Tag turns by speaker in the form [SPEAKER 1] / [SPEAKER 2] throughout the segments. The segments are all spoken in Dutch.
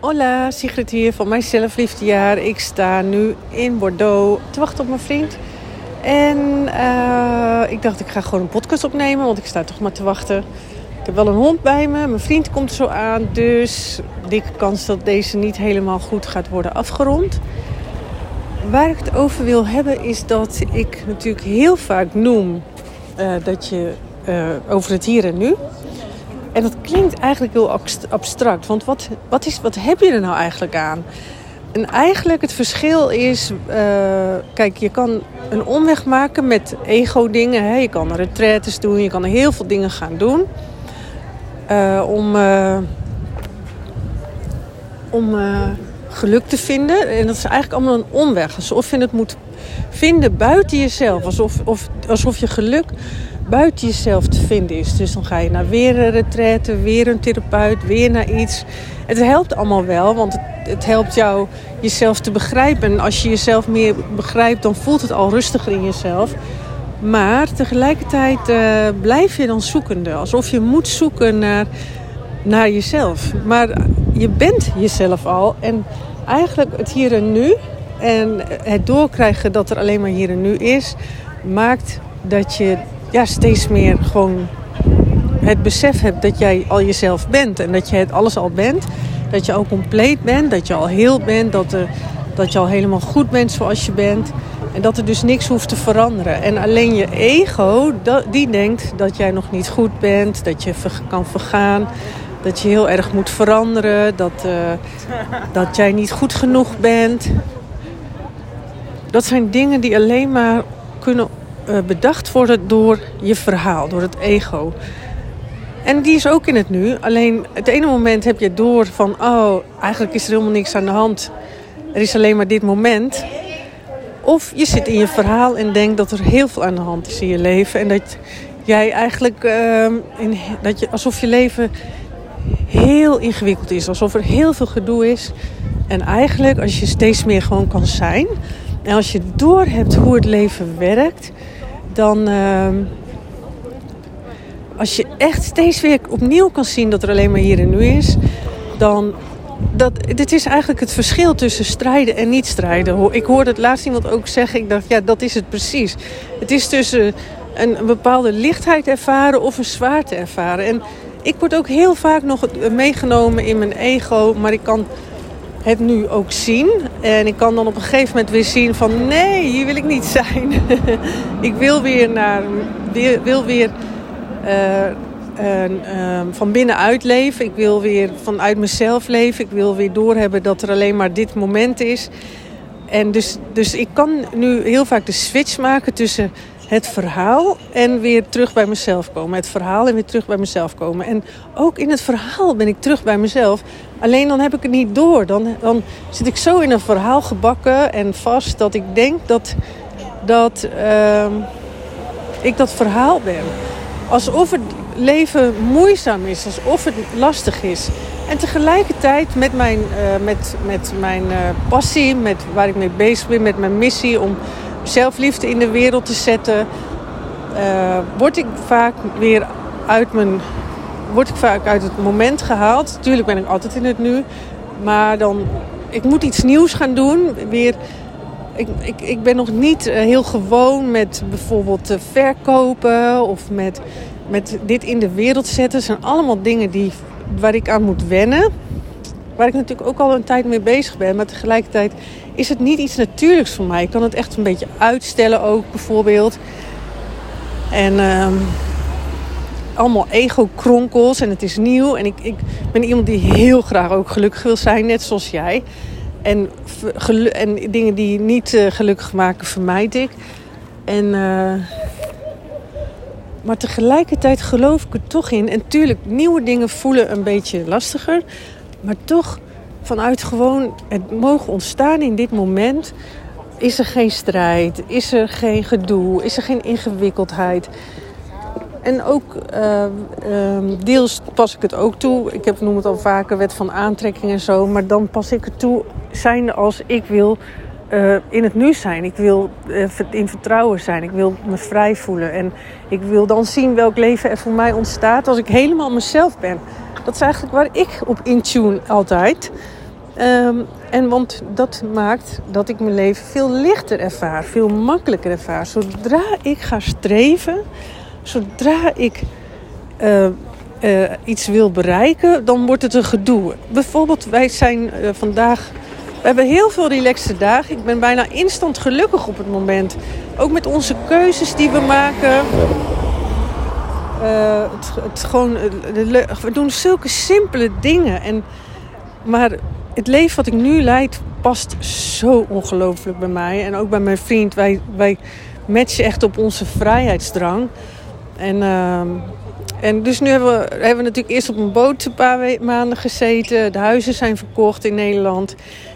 [SPEAKER 1] Hola, Sigrid hier van mijn zelfliefdejaar. Ik sta nu in Bordeaux te wachten op mijn vriend. En uh, ik dacht, ik ga gewoon een podcast opnemen, want ik sta toch maar te wachten. Ik heb wel een hond bij me, mijn vriend komt zo aan. Dus dikke kans dat deze niet helemaal goed gaat worden afgerond. Waar ik het over wil hebben is dat ik natuurlijk heel vaak noem uh, dat je uh, over het hier en nu. En dat klinkt eigenlijk heel abstract. Want wat, wat, is, wat heb je er nou eigenlijk aan? En eigenlijk het verschil is... Uh, kijk, je kan een omweg maken met ego-dingen. Je kan retraites doen. Je kan heel veel dingen gaan doen. Uh, om... Uh, om geluk te vinden. En dat is eigenlijk allemaal een omweg. Alsof je het moet vinden buiten jezelf. Alsof, of, alsof je geluk buiten jezelf te vinden is. Dus dan ga je naar weer een retraite, weer een therapeut, weer naar iets. Het helpt allemaal wel, want het, het helpt jou jezelf te begrijpen. En als je jezelf meer begrijpt, dan voelt het al rustiger in jezelf. Maar tegelijkertijd uh, blijf je dan zoekende. Alsof je moet zoeken naar, naar jezelf. Maar je bent jezelf al. En eigenlijk het hier en nu en het doorkrijgen dat er alleen maar hier en nu is, maakt dat je ja, steeds meer gewoon het besef hebt dat jij al jezelf bent. En dat je het alles al bent. Dat je al compleet bent, dat je al heel bent, dat, er, dat je al helemaal goed bent zoals je bent. En dat er dus niks hoeft te veranderen. En alleen je ego, die denkt dat jij nog niet goed bent, dat je kan vergaan. Dat je heel erg moet veranderen, dat, uh, dat jij niet goed genoeg bent. Dat zijn dingen die alleen maar kunnen bedacht worden door je verhaal, door het ego. En die is ook in het nu. Alleen het ene moment heb je door van... oh, eigenlijk is er helemaal niks aan de hand. Er is alleen maar dit moment. Of je zit in je verhaal en denkt dat er heel veel aan de hand is in je leven. En dat jij eigenlijk... Uh, in, dat je, alsof je leven heel ingewikkeld is. Alsof er heel veel gedoe is. En eigenlijk als je steeds meer gewoon kan zijn... en als je door hebt hoe het leven werkt dan. Uh, als je echt steeds weer opnieuw kan zien dat er alleen maar hier en nu is, dan. Dat, dit is eigenlijk het verschil tussen strijden en niet strijden. Ik hoorde het laatst iemand ook zeggen. Ik dacht, ja, dat is het precies. Het is tussen een, een bepaalde lichtheid ervaren of een zwaarte ervaren. En ik word ook heel vaak nog meegenomen in mijn ego, maar ik kan het nu ook zien. En ik kan dan op een gegeven moment weer zien van nee, hier wil ik niet zijn. ik wil weer naar, wil weer uh, uh, van binnenuit leven. Ik wil weer vanuit mezelf leven. Ik wil weer doorhebben dat er alleen maar dit moment is. En dus, dus ik kan nu heel vaak de switch maken tussen het verhaal en weer terug bij mezelf komen. Het verhaal en weer terug bij mezelf komen. En ook in het verhaal ben ik terug bij mezelf. Alleen dan heb ik het niet door. Dan, dan zit ik zo in een verhaal gebakken en vast dat ik denk dat, dat uh, ik dat verhaal ben. Alsof het leven moeizaam is, alsof het lastig is. En tegelijkertijd met mijn, uh, met, met mijn uh, passie, met waar ik mee bezig ben, met mijn missie om zelfliefde in de wereld te zetten, uh, word ik vaak weer uit mijn. Word ik vaak uit het moment gehaald. Tuurlijk ben ik altijd in het nu. Maar dan. Ik moet iets nieuws gaan doen. Weer. Ik, ik, ik ben nog niet uh, heel gewoon met bijvoorbeeld uh, verkopen of met, met dit in de wereld zetten. Zijn allemaal dingen die, waar ik aan moet wennen. Waar ik natuurlijk ook al een tijd mee bezig ben. Maar tegelijkertijd is het niet iets natuurlijks voor mij. Ik kan het echt een beetje uitstellen ook bijvoorbeeld. En uh, allemaal ego-kronkels en het is nieuw. En ik, ik ben iemand die heel graag ook gelukkig wil zijn, net zoals jij. En, en dingen die niet uh, gelukkig maken, vermijd ik. En, uh, maar tegelijkertijd geloof ik er toch in. En tuurlijk, nieuwe dingen voelen een beetje lastiger. Maar toch vanuit gewoon het mogen ontstaan in dit moment. Is er geen strijd? Is er geen gedoe? Is er geen ingewikkeldheid? En ook uh, uh, deels pas ik het ook toe. Ik heb noem het al vaker wet van aantrekking en zo. Maar dan pas ik het toe zijnde als ik wil uh, in het nu zijn. Ik wil uh, in vertrouwen zijn. Ik wil me vrij voelen. En ik wil dan zien welk leven er voor mij ontstaat als ik helemaal mezelf ben. Dat is eigenlijk waar ik op intune altijd. Ehm, en want dat maakt dat ik mijn leven veel lichter ervaar, veel makkelijker ervaar. Zodra ik ga streven, zodra ik uh, uh, iets wil bereiken, dan wordt het een gedoe. Bijvoorbeeld, wij zijn uh, vandaag. We hebben heel veel relaxte dagen. Ik ben bijna instant gelukkig op het moment. Ook met onze keuzes die we maken. Het, het, gewoon, we doen zulke simpele dingen. En, maar het leven wat ik nu leid past zo ongelooflijk bij mij. En ook bij mijn vriend. Wij, wij matchen echt op onze vrijheidsdrang. En, uh, en dus nu hebben we, hebben natuurlijk eerst op een boot een paar maanden gezeten. De huizen zijn verkocht in Nederland.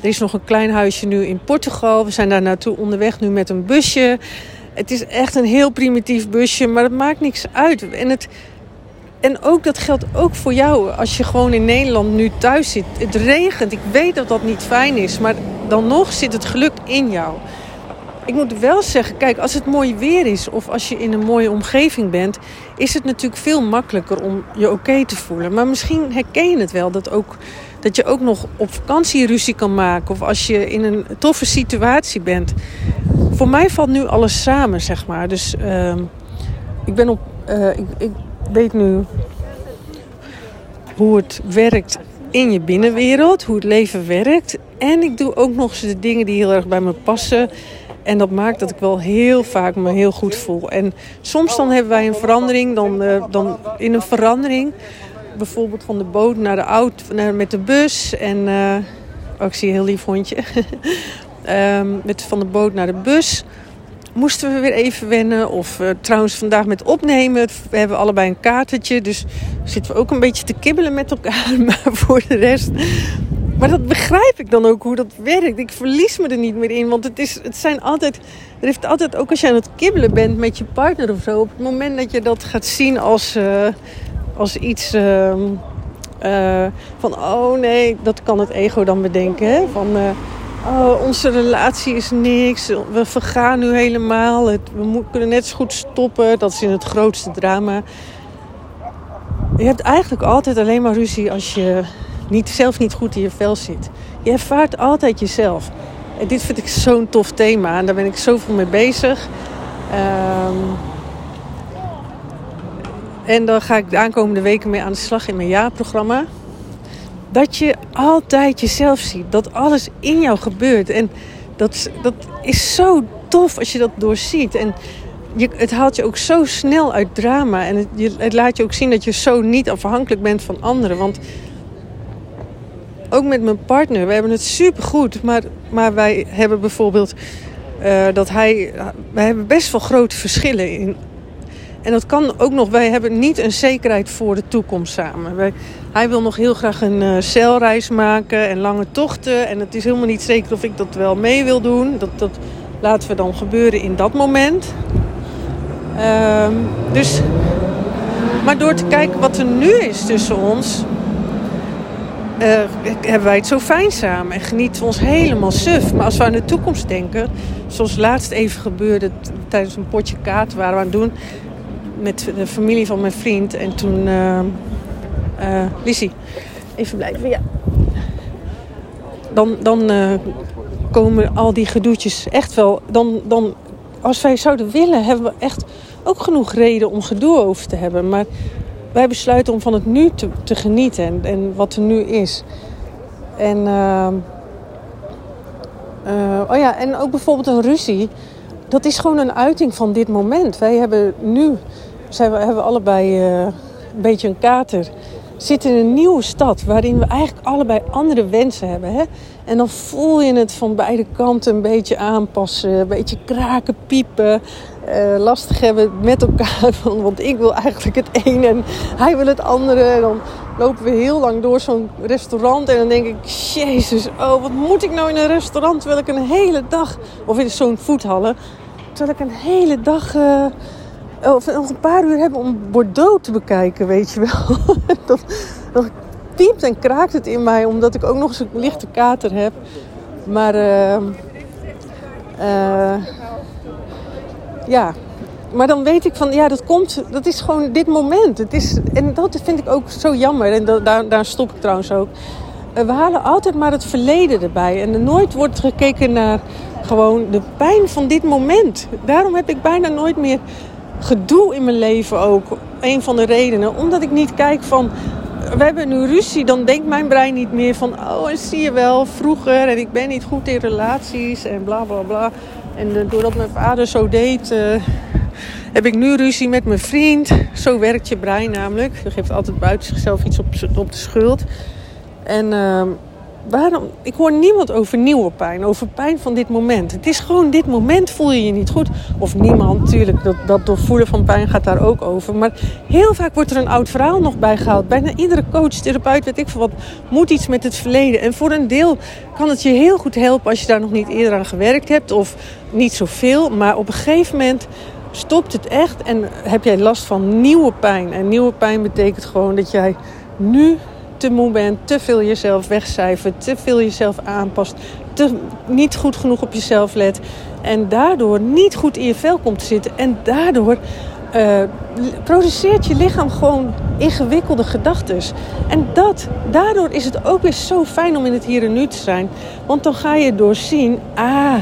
[SPEAKER 1] Er is nog een klein huisje nu in Portugal. We zijn daar naartoe onderweg nu met een busje. Het is echt een heel primitief busje, maar het maakt niks uit. En het, en ook dat geldt ook voor jou als je gewoon in Nederland nu thuis zit. Het regent, ik weet dat dat niet fijn is, maar dan nog zit het geluk in jou. Ik moet wel zeggen, kijk, als het mooi weer is of als je in een mooie omgeving bent, is het natuurlijk veel makkelijker om je oké te voelen. Maar misschien herken je het wel dat, ook, dat je ook nog op vakantie ruzie kan maken of als je in een toffe situatie bent. Voor mij valt nu alles samen, zeg maar. Dus uh, ik ben op. Uh, ik, ik weet nu hoe het werkt in je binnenwereld, hoe het leven werkt. En ik doe ook nog de dingen die heel erg bij me passen. En dat maakt dat ik wel heel vaak me heel goed voel. En soms dan hebben wij een verandering, dan, uh, dan in een verandering. Bijvoorbeeld van de boot naar de auto, naar, met de bus. En uh, oh, ik zie een heel lief hondje. um, met, van de boot naar de bus moesten we weer even wennen. Of uh, trouwens vandaag met opnemen. We hebben allebei een kaartje. Dus zitten we ook een beetje te kibbelen met elkaar. Maar voor de rest... Maar dat begrijp ik dan ook hoe dat werkt. Ik verlies me er niet meer in. Want het, is, het zijn altijd... Er heeft altijd, ook als je aan het kibbelen bent met je partner of zo... op het moment dat je dat gaat zien als, uh, als iets... Uh, uh, van, oh nee, dat kan het ego dan bedenken. Van, oh, onze relatie is niks. We vergaan nu helemaal. We kunnen net zo goed stoppen. Dat is in het grootste drama. Je hebt eigenlijk altijd alleen maar ruzie als je niet, zelf niet goed in je vel zit. Je ervaart altijd jezelf. En dit vind ik zo'n tof thema. En daar ben ik zoveel mee bezig. Um, en daar ga ik de aankomende weken mee aan de slag in mijn jaarprogramma dat je altijd jezelf ziet. Dat alles in jou gebeurt. En dat, dat is zo tof als je dat doorziet. En je, het haalt je ook zo snel uit drama. En het, je, het laat je ook zien dat je zo niet afhankelijk bent van anderen. Want ook met mijn partner, we hebben het supergoed. Maar, maar wij hebben bijvoorbeeld uh, dat hij... Wij hebben best wel grote verschillen in en dat kan ook nog, wij hebben niet een zekerheid voor de toekomst samen. Wij, hij wil nog heel graag een uh, zeilreis maken en lange tochten. En het is helemaal niet zeker of ik dat wel mee wil doen. Dat, dat laten we dan gebeuren in dat moment. Uh, dus, maar door te kijken wat er nu is tussen ons, uh, hebben wij het zo fijn samen en genieten we ons helemaal suf. Maar als we aan de toekomst denken, zoals laatst even gebeurde tijdens een potje kaart waren we aan het doen, met de familie van mijn vriend. En toen... Uh, even blijven, ja. Dan, dan komen al die gedoetjes echt wel... Dan, dan, als wij zouden willen, hebben we echt ook genoeg reden om gedoe over te hebben. Maar wij besluiten om van het nu te, te genieten en, en wat er nu is. En... Uh, oh ja, en ook bijvoorbeeld een ruzie. Dat is gewoon een uiting van dit moment. Wij hebben nu zijn we, hebben allebei uh, een beetje een kater. Zitten in een nieuwe stad waarin we eigenlijk allebei andere wensen hebben. Hè? En dan voel je het van beide kanten een beetje aanpassen. Een beetje kraken, piepen. Uh, lastig hebben met elkaar. Want ik wil eigenlijk het een en hij wil het andere. En dan lopen we heel lang door zo'n restaurant. En dan denk ik, jezus, oh, wat moet ik nou in een restaurant? Terwijl ik een hele dag, of in zo'n voethallen. Terwijl ik een hele dag... Uh, of nog een paar uur hebben om Bordeaux te bekijken, weet je wel. dat, piept en kraakt het in mij, omdat ik ook nog eens een lichte kater heb. Maar uh, ja, maar dan weet ik van, ja, dat komt, dat is gewoon dit moment. Het is, en dat vind ik ook zo jammer. En daar, daar stop ik trouwens ook. we halen altijd maar het verleden erbij. En er nooit wordt gekeken naar gewoon de pijn van dit moment. Daarom heb ik bijna nooit meer gedoe in mijn leven ook. Een van de redenen. Omdat ik niet kijk van. We hebben nu ruzie, dan denkt mijn brein niet meer van. Oh, en zie je wel, vroeger. En ik ben niet goed in relaties. En bla bla bla. En uh, doordat mijn vader zo deed. Uh, heb ik nu ruzie met mijn vriend. Zo werkt je brein namelijk. Je geeft altijd buiten zichzelf iets op, op de schuld. En uh, Ik hoor niemand over nieuwe pijn, over pijn van dit moment. Het is gewoon dit moment voel je je niet goed. Of niemand natuurlijk, dat, dat doorvoelen van pijn gaat daar ook over. Maar heel vaak wordt er een oud verhaal nog bijgehaald. Bijna iedere coach, therapeut, weet ik veel wat, moet iets met het verleden. En voor een deel kan het je heel goed helpen als je daar nog niet eerder aan gewerkt hebt. Of niet zoveel, maar op een gegeven moment stopt het echt en heb jij last van nieuwe pijn. En nieuwe pijn betekent gewoon dat jij nu te moe bent, te veel jezelf wegcijfert, te veel jezelf aanpast, te, niet goed genoeg op jezelf let. En daardoor niet goed in je vel komt te zitten. En daardoor uh, produceert je lichaam gewoon ingewikkelde gedachten. En dat, daardoor is het ook weer zo fijn om in het hier en nu te zijn. Want dan ga je doorzien, ah,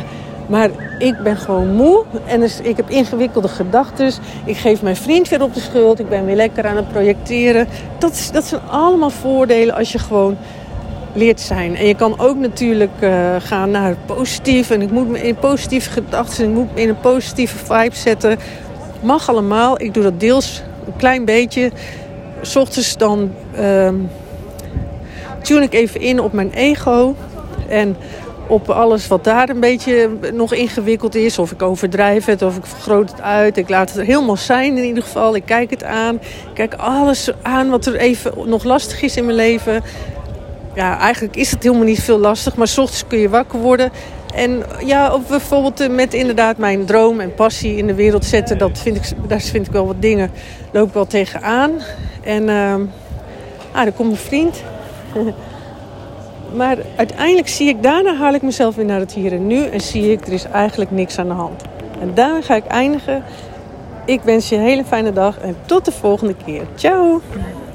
[SPEAKER 1] maar ik ben gewoon moe en dus ik heb ingewikkelde gedachten. Ik geef mijn vriend weer op de schuld. Ik ben weer lekker aan het projecteren. Dat, dat zijn allemaal voordelen als je gewoon leert zijn. En je kan ook natuurlijk uh, gaan naar positief. En ik moet me in positieve gedachten, ik moet me in een positieve vibe zetten. Mag allemaal. Ik doe dat deels een klein beetje. S ochtends dan uh, tune ik even in op mijn ego. En op alles wat daar een beetje nog ingewikkeld is. Of ik overdrijf het, of ik vergroot het uit. Ik laat het helemaal zijn in ieder geval. Ik kijk het aan. Ik kijk alles aan wat er even nog lastig is in mijn leven. Ja, eigenlijk is het helemaal niet veel lastig. Maar s ochtends kun je wakker worden. En ja, of bijvoorbeeld met inderdaad mijn droom en passie in de wereld zetten. Dat vind ik, daar vind ik wel wat dingen. Loop ik wel tegenaan. En uh, ah, dan komt mijn vriend. Maar uiteindelijk zie ik, daarna haal ik mezelf weer naar het hier en nu. En zie ik, er is eigenlijk niks aan de hand. En daar ga ik eindigen. Ik wens je een hele fijne dag en tot de volgende keer. Ciao!